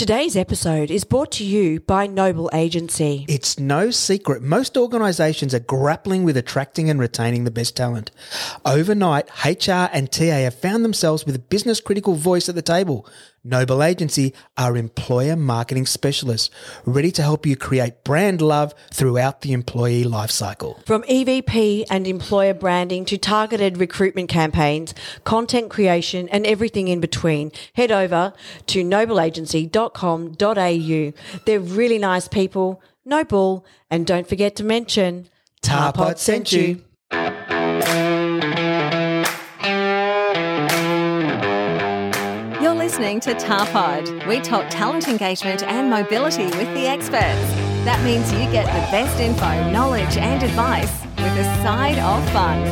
Today's episode is brought to you by Noble Agency. It's no secret most organisations are grappling with attracting and retaining the best talent. Overnight, HR and TA have found themselves with a business critical voice at the table. Noble Agency are employer marketing specialists, ready to help you create brand love throughout the employee lifecycle. From EVP and employer branding to targeted recruitment campaigns, content creation, and everything in between, head over to nobleagency.com.au. They're really nice people, no bull, and don't forget to mention Tarpod sent you. Listening to Tarpod. We talk talent engagement and mobility with the experts. That means you get the best info, knowledge, and advice with a side of fun.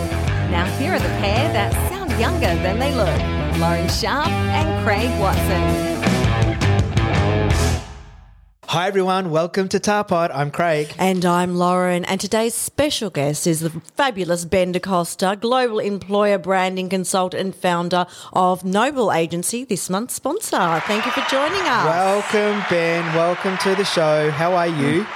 Now, here are the pair that sound younger than they look Lauren Sharp and Craig Watson. Hi everyone, welcome to Tarpod. I'm Craig. And I'm Lauren, and today's special guest is the fabulous Ben DaCosta, global employer branding consultant and founder of Noble Agency, this month's sponsor. Thank you for joining us. Welcome, Ben. Welcome to the show. How are you?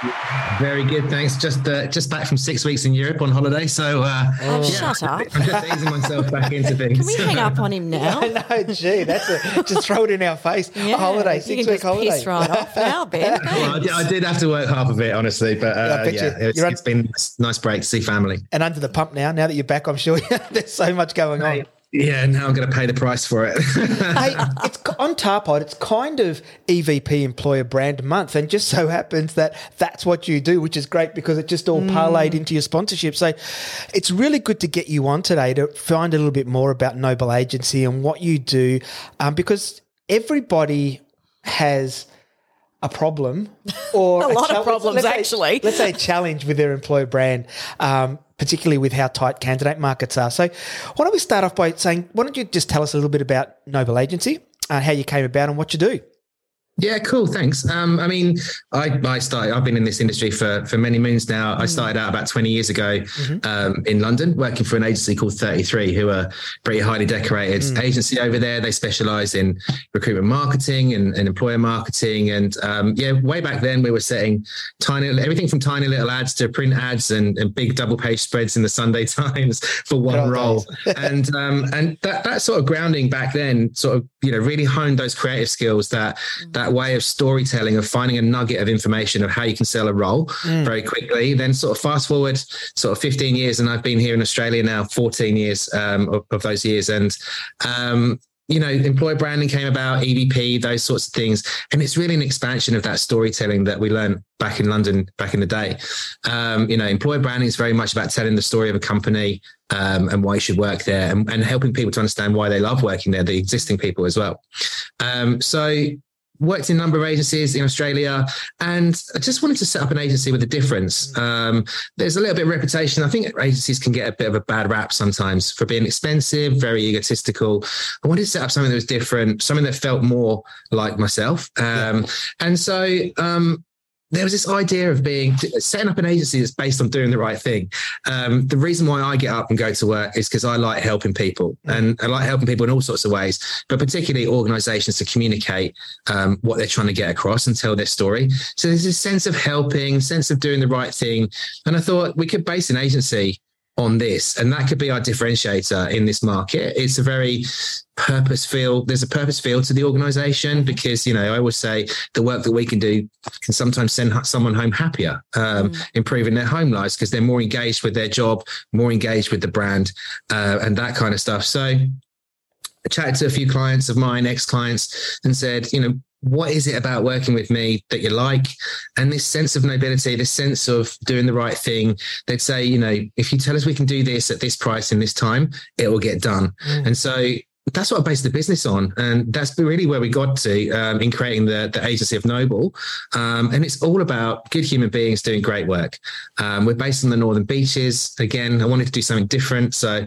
Very good, thanks. Just uh, just back from six weeks in Europe on holiday, so uh, Oh, shut up. I'm just easing myself back into things. Can we hang up on him now? no, gee, that's a, just throw it in our face. a holiday, you six can week just holiday. piss right off now, Ben. Well, I, did, I did have to work half of it, honestly, but uh, bet yeah, it's, you're it's been a nice break to see family. and under the pump now. Now that you're back, I'm sure there's so much going on. Yeah, now I'm going to pay the price for it. hey, it's on Tarpod. It's kind of EVP Employer Brand Month, and just so happens that that's what you do, which is great because it just all parlayed into your sponsorship. So, it's really good to get you on today to find a little bit more about Noble Agency and what you do, um, because everybody has a problem or A lot of problems, let's say- actually. let's say a challenge with their employer brand, um, particularly with how tight candidate markets are. So, why don't we start off by saying, why don't you just tell us a little bit about Noble Agency, uh, how you came about, and what you do? Yeah, cool. Thanks. Um, I mean, I, I started. I've been in this industry for for many moons now. Mm. I started out about twenty years ago Mm-hmm. um, in London, working for an agency called Thirty Three, who are pretty highly decorated Mm. agency over there. They specialise in recruitment marketing and, and employer marketing. And um, yeah, way back then, we were setting tiny everything from tiny little ads to print ads and, and big double page spreads in the Sunday Times for one role. and um, and that that sort of grounding back then, sort of you know, really honed those creative skills that that way of storytelling of finding a nugget of information of how you can sell a role very quickly. Then sort of fast forward sort of 15 years, and I've been here in Australia now 14 years um, of, of those years, and um, you know, employer branding came about, EVP, those sorts of things. And it's really an expansion of that storytelling that we learned back in London back in the day. Um, you know, employer branding is very much about telling the story of a company um, and why you should work there and, and helping people to understand why they love working there, the existing people as well. Um, so worked in a number of agencies in Australia, and I just wanted to set up an agency with a difference. Um, there's a little bit of reputation. I think agencies can get a bit of a bad rap sometimes for being expensive, very egotistical. I wanted to set up something that was different, something that felt more like myself. Um, And so um, there was this idea of being setting up an agency that's based on doing the right thing. Um, the reason why I get up and go to work is because I like helping people, and I like helping people in all sorts of ways, but particularly organisations to communicate um, what they're trying to get across and tell their story. So there's this sense of helping, sense of doing the right thing, and I thought we could base an agency on this, and that could be our differentiator in this market. It's a very purpose feel there's a purpose feel to the organization because you know i always say the work that we can do can sometimes send someone home happier um, improving their home lives because they're more engaged with their job more engaged with the brand uh, and that kind of stuff so I chatted to a few clients of mine ex-clients and said you know what is it about working with me that you like and this sense of nobility this sense of doing the right thing they'd say you know if you tell us we can do this at this price in this time it will get done and so that's what I based the business on, and that's really where we got to um, in creating the the agency of Noble. Um, and it's all about good human beings doing great work. Um, we're based on the northern beaches. Again, I wanted to do something different, so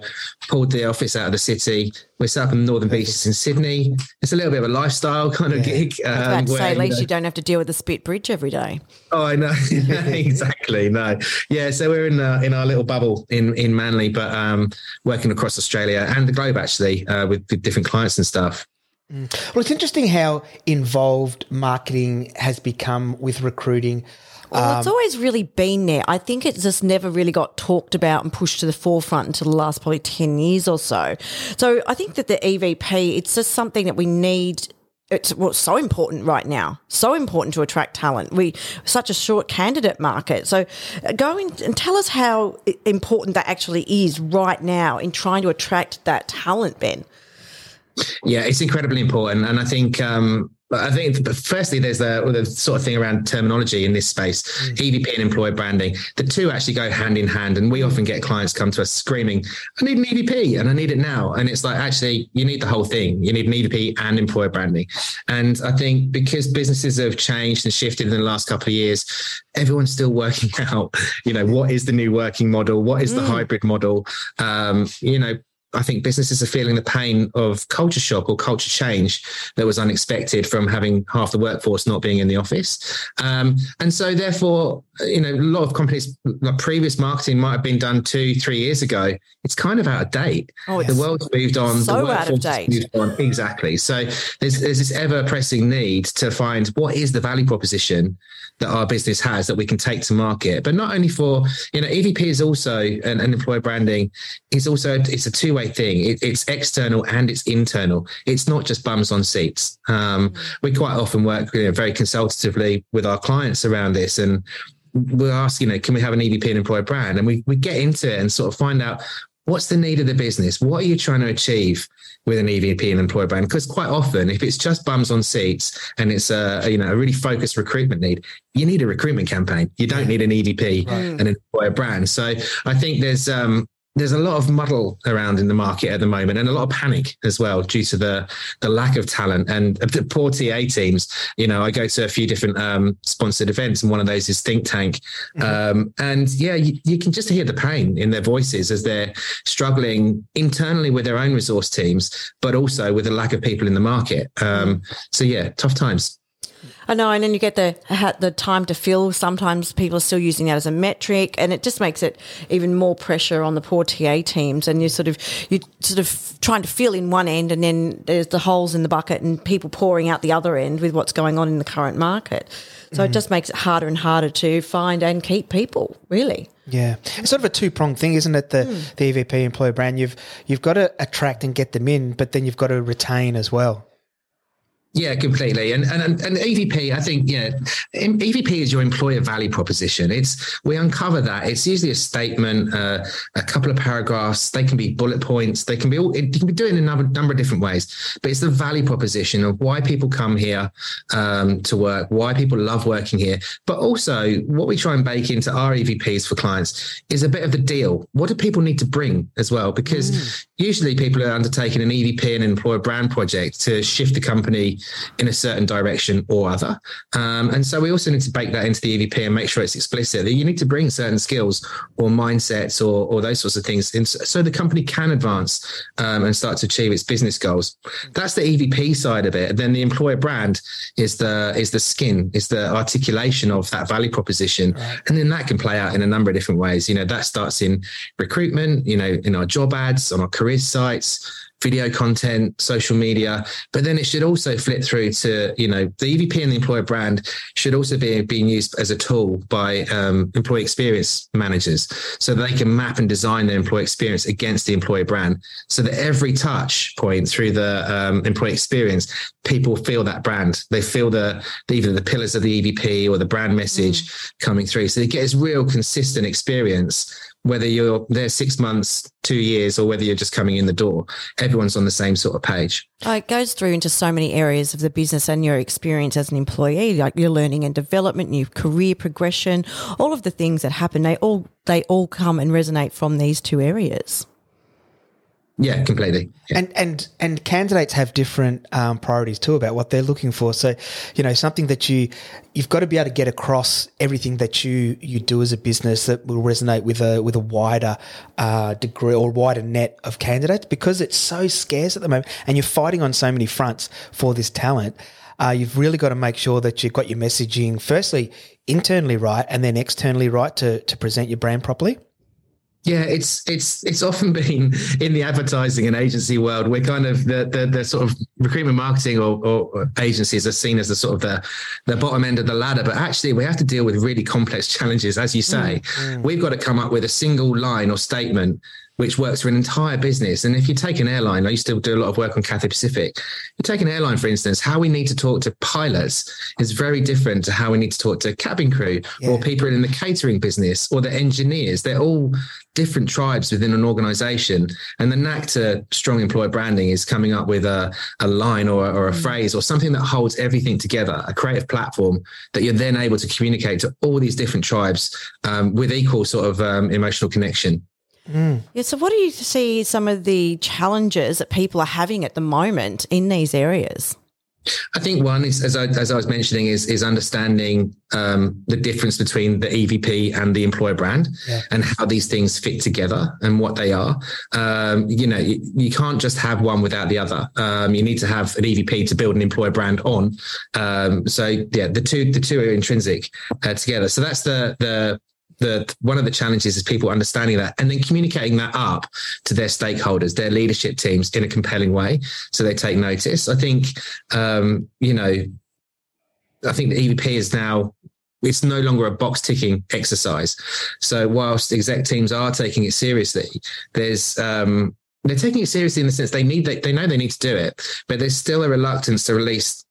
pulled the office out of the city. We're set up in the northern beaches in Sydney. It's a little bit of a lifestyle kind of gig. I was about um, to say, where, at you least know- you don't have to deal with the spit bridge every day. Oh, I know exactly. No, yeah. So we're in uh, in our little bubble in in Manly, but um, working across Australia and the globe actually uh, with, with different clients and stuff. Well, it's interesting how involved marketing has become with recruiting. Well, Um, it's always really been there. I think it just never really got talked about and pushed to the forefront until the last probably 10 years or so. So I think that the EVP, it's just something that we need. It's well, so important right now. So important to attract talent. We such a short candidate market. So uh, go in and tell us how important that actually is right now in trying to attract that talent, Ben. Yeah, it's incredibly important, and I think um, I think but firstly there's the, the sort of thing around terminology in this space, EVP and employer branding. The two actually go hand in hand, and we often get clients come to us screaming, "I need an EVP and I need it now," and it's like actually you need the whole thing. You need an EVP and employer branding, and I think because businesses have changed and shifted in the last couple of years, everyone's still working out. You know, what is the new working model? What is the hybrid model? Um, you know. I think businesses are feeling the pain of culture shock or culture change that was unexpected from having half the workforce not being in the office. Um, and so, therefore, you know, a lot of companies, like previous marketing might have been done two, three years ago. It's kind of out of date. Oh, the world's moved on. so the out of date. moved on. Exactly. So, there's, there's this ever pressing need to find what is the value proposition that our business has that we can take to market. But not only for, you know, EVP is also an, an employer branding is also it's a two-way thing. It, it's external and it's internal. It's not just bums on seats. Um, we quite often work you know, very consultatively with our clients around this and we'll ask, you know, can we have an EVP and employer brand? And we we get into it and sort of find out what's the need of the business? What are you trying to achieve with an EVP and employer brand? Because quite often, if it's just bums on seats and it's a you know a really focused recruitment need, you need a recruitment campaign. You don't need an EVP and an employer brand. So I think there's um there's a lot of muddle around in the market at the moment and a lot of panic as well due to the the lack of talent and the poor TA teams. You know, I go to a few different um, sponsored events and one of those is Think Tank. Um, and yeah, you, you can just hear the pain in their voices as they're struggling internally with their own resource teams, but also with the lack of people in the market. Um, so yeah, tough times. I know, and then you get the the time to fill. Sometimes people are still using that as a metric, and it just makes it even more pressure on the poor TA teams. And you sort of you sort of trying to fill in one end, and then there's the holes in the bucket, and people pouring out the other end with what's going on in the current market. So it mm-hmm. just makes it harder and harder to find and keep people. Really. Yeah, it's sort of a two pronged thing, isn't it? The hmm. the EVP employer brand. You've you've got to attract and get them in, but then you've got to retain as well. Yeah, completely. And and and EVP, I think, yeah, EVP is your employer value proposition. It's we uncover that. It's usually a statement, uh, a couple of paragraphs. They can be bullet points. They can be all. It, you can be doing it in a number, number of different ways. But it's the value proposition of why people come here um, to work, why people love working here. But also, what we try and bake into our EVPs for clients is a bit of the deal. What do people need to bring as well? Because usually people are undertaking an EVP and employer brand project to shift the company in a certain direction or other. Um, and so we also need to bake that into the EVP and make sure it's explicit that you need to bring certain skills or mindsets or, or those sorts of things in, so the company can advance um, and start to achieve its business goals. That's the EVP side of it. Then the employer brand is the is the skin, is the articulation of that value proposition. And then that can play out in a number of different ways. You know, that starts in recruitment, you know, in our job ads, on our career sites, video content, social media, but then it should also flip through to, you know, the EVP and the employer brand should also be being used as a tool by um, employee experience managers so they can map and design their employee experience against the employer brand so that every touch point through the um, employee experience, people feel that brand. They feel the, either the pillars of the EVP or the brand message coming through. So they get this real consistent experience whether you're there six months, two years, or whether you're just coming in the door, everyone's on the same sort of page. Oh, it goes through into so many areas of the business and your experience as an employee, like your learning and development, your career progression, all of the things that happen. They all they all come and resonate from these two areas. Yeah, completely. Yeah. And and and candidates have different um, priorities too about what they're looking for. So, you know, something that you you've got to be able to get across everything that you you do as a business that will resonate with a with a wider uh, degree or wider net of candidates because it's so scarce at the moment, and you're fighting on so many fronts for this talent. Uh, you've really got to make sure that you've got your messaging firstly internally right and then externally right to to present your brand properly. Yeah, it's it's it's often been in the advertising and agency world. We're kind of the the, the sort of recruitment marketing or, or, agencies are seen as the sort of the the bottom end of the ladder, but actually we have to deal with really complex challenges. As you say, mm, mm. we've got to come up with a single line or statement which works for an entire business. And if you take an airline, I used to do a lot of work on Cathay Pacific. You take an airline, for instance, how we need to talk to pilots is very different to how we need to talk to cabin crew yeah. or people in the catering business or the engineers. They're all different tribes within an organization. And the knack to strong employer branding is coming up with a, a line or, or a mm. phrase or something that holds everything together, a creative platform that you're then able to communicate to all these different tribes um, with equal sort of um, emotional connection. Mm. Yeah. So, what do you see some of the challenges that people are having at the moment in these areas? I think one is, as I, as I was mentioning, is is understanding um, the difference between the EVP and the employer brand, yeah. and how these things fit together and what they are. Um, you know, you, you, can't just have one without the other. Um, you need to have an EVP to build an employer brand on. Um, so yeah, the two the two are intrinsic uh, together. So that's the the the one of the challenges is people understanding that and then communicating that up to their stakeholders, their leadership teams in a compelling way, so they take notice. I think, um, you know, I think the EVP is now it's no longer a box ticking exercise. So whilst exec teams are taking it seriously, there's um, they're taking it seriously in the sense they need they, they know they need to do it, but there's still a reluctance to release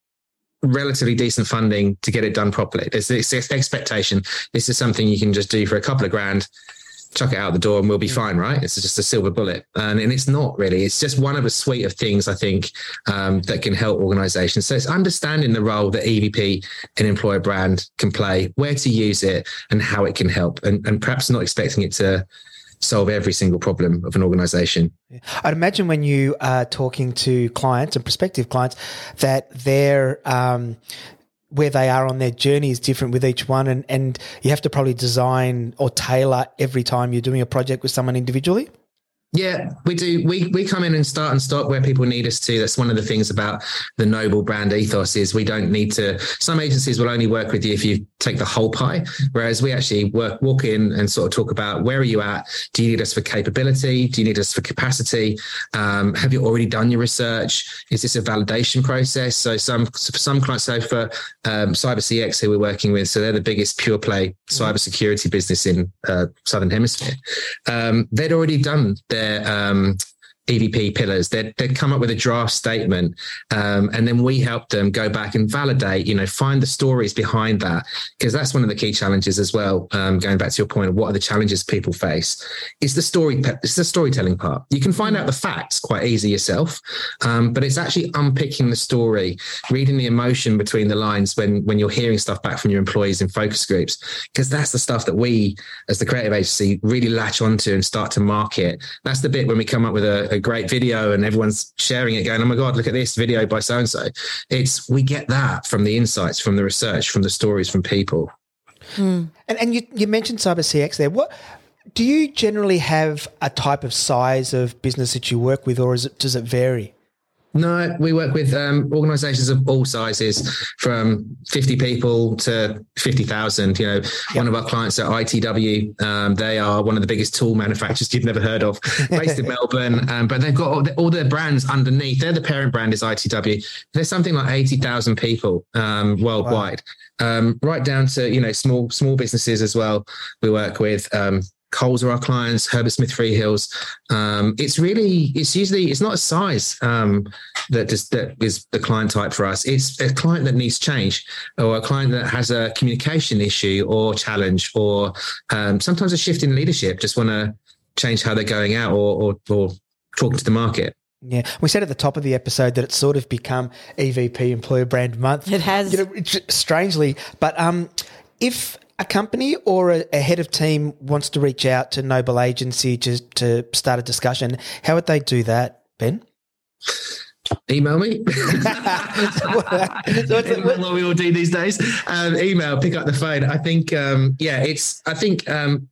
relatively decent funding to get it done properly. There's this expectation. This is something you can just do for a couple of grand, chuck it out the door, and we'll be fine, right? It's just a silver bullet, and, and it's not really. It's just one of a suite of things I think um, that can help organisations. So it's understanding the role that EVP and employer brand can play, where to use it, and how it can help, and, and perhaps not expecting it to solve every single problem of an organization. I'd imagine when you are talking to clients and prospective clients that they're um, where they are on their journey is different with each one and, and you have to probably design or tailor every time you're doing a project with someone individually. Yeah, we do. We we come in and start and stop where people need us to. That's one of the things about the noble brand ethos is we don't need to. Some agencies will only work with you if you take the whole pie, whereas we actually work walk in and sort of talk about where are you at? Do you need us for capability? Do you need us for capacity? Um, have you already done your research? Is this a validation process? So some for some clients, so for um, CyberCX, who we're working with, so they're the biggest pure play cybersecurity business in uh, Southern Hemisphere. Um, they'd already done their their um, EVP pillars. They'd, they'd come up with a draft statement, um, and then we help them go back and validate. You know, find the stories behind that because that's one of the key challenges as well. Um, going back to your point, of what are the challenges people face? Is the story? It's the storytelling part. You can find out the facts quite easy yourself, um, but it's actually unpicking the story, reading the emotion between the lines when when you're hearing stuff back from your employees in focus groups, because that's the stuff that we, as the creative agency, really latch onto and start to market. That's the bit when we come up with a great video and everyone's sharing it, going, "Oh my god, look at this video by so and so." It's we get that from the insights, from the research, from the stories, from people. Hmm. And and you you mentioned CyberCX there. What do you generally have a type of size of business that you work with, or is it does it vary? No, we work with um, organisations of all sizes, from 50 people to 50,000. You know, yep. one of our clients at ITW, um, they are one of the biggest tool manufacturers you've never heard of, based in Melbourne. Um, but they've got all, the, all, their brands underneath. They're the parent brand is ITW. There's something like 80,000 people um, worldwide. Wow. Um, right down to you know small small businesses as well. We work with um, Coles are our clients, Herbert Smith Freehills. Um, it's really, it's usually, it's not a size um, that just that is the client type for us. It's a client that needs change, or a client that has a communication issue or challenge, or um, sometimes a shift in leadership. Just want to change how they're going out, or, or or talk to the market. Yeah, we said at the top of the episode that it's sort of become EVP Employer Brand Month. It has, you know, strangely, but um, if a company or a, a, head of team wants to reach out to Noble Agency to, to start a discussion, how would they do that, Ben? Email me. so what we all do these days. Um, email, pick up the phone. I think, um, yeah, it's. I think um,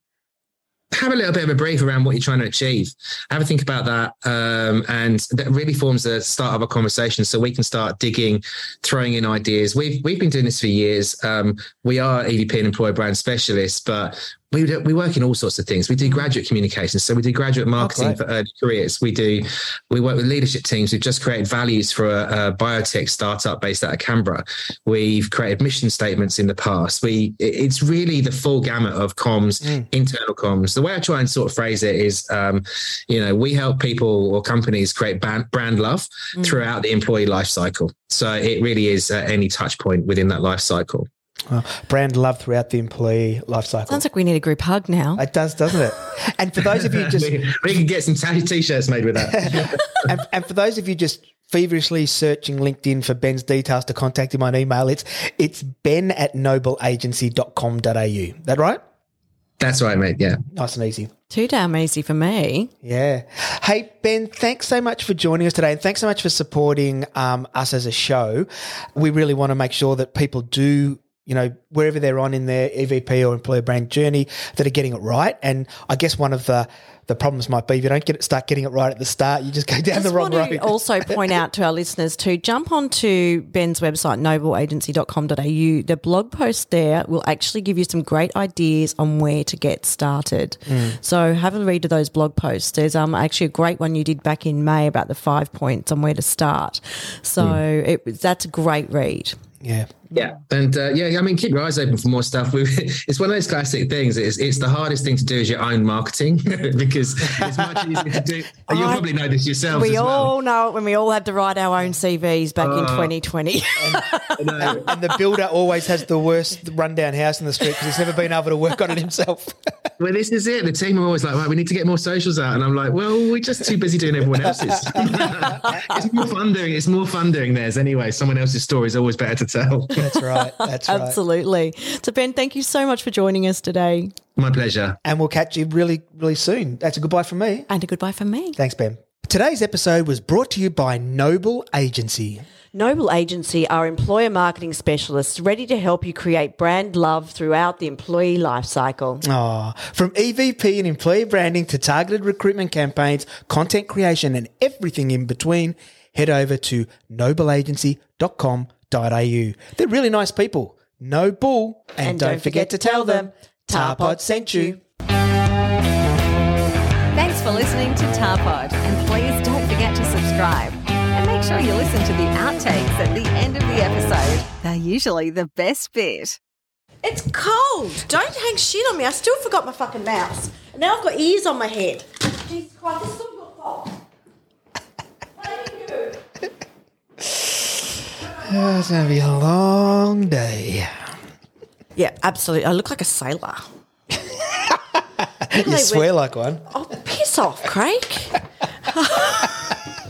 have a little bit of a brief around what you're trying to achieve. Have a think about that. Um, and that really forms the start of a conversation so we can start digging, throwing in ideas. We've, we've been doing this for years. Um, we are EVP and employer brand specialists, but we do, we work in all sorts of things. We do mm. graduate communications, so we do graduate oh, marketing great. for early careers. We do we work with leadership teams. We've just created values for a, a biotech startup based out of Canberra. We've created mission statements in the past. We it's really the full gamut of comms, mm. internal comms. The way I try and sort of phrase it is, um, you know, we help people or companies create brand, brand love mm. throughout the employee life cycle. So it really is at any touch point within that life cycle. Well, brand love throughout the employee life cycle. Sounds like we need a group hug now. it does, doesn't it? And for those of you just we, we can get some t- t-shirts made with that. and, and for those of you just feverishly searching LinkedIn for Ben's details to contact him on email, it's it's ben at nobleagency.com.au. That right? That's right, mate. Yeah. Nice and easy. Too damn easy for me. Yeah. Hey, Ben, thanks so much for joining us today and thanks so much for supporting um, us as a show. We really want to make sure that people do, you know, wherever they're on in their EVP or employer brand journey, that are getting it right. And I guess one of the the problems might be if you don't get it, start getting it right at the start, you just go down I the just wrong road. to also point out to our listeners to jump onto Ben's website, nobleagency.com.au. The blog post there will actually give you some great ideas on where to get started. So have a read of those blog posts. There's um actually a great one you did back in May about the five points on where to start. So it, that's a great read. yeah. Yeah, and uh, yeah, I mean, keep your eyes open for more stuff. We, it's one of those classic things. It's, it's the hardest thing to do is your own marketing because it's much easier to do. You'll I- probably know this yourselves We as well. all know it when we all had to write our own CVs back in Uh, 2020. And the builder always has the worst rundown house in the street because he's never been able to work on it himself. Well, this is it. The team are always like, right, we need to get more socials out. And I'm like, well, we're just too busy doing everyone else's. it's more fun doing it's more fun doing theirs anyway. Someone else's story is always better to tell. That's right. That's right. Absolutely. So, Ben, thank you so much for joining us today. My pleasure. And we'll catch you really, really soon. That's a goodbye from me. And a goodbye from me. Thanks, Ben. Today's episode was brought to you by Noble Agency. Noble Agency are employer marketing specialists ready to help you create brand love throughout the employee life cycle. From EVP and employee branding to targeted recruitment campaigns, content creation, and everything in between, head over to nobleagency.com.au. They're really nice people. No bull. And, don't, forget to tell them Tarpod sent you. Thanks for listening to Tarpod, and please don't forget to subscribe. And make sure you listen to the outtakes at the end of the episode. They're usually the best bit. It's cold. Don't hang shit on me. I still forgot my fucking mouse. And now I've got ears on my head. Jesus Christ, this is all your fault. What did I do? Oh, it's to be a long day. Yeah, absolutely. I look like a sailor. You swear like one. Oh, piss off, Craig.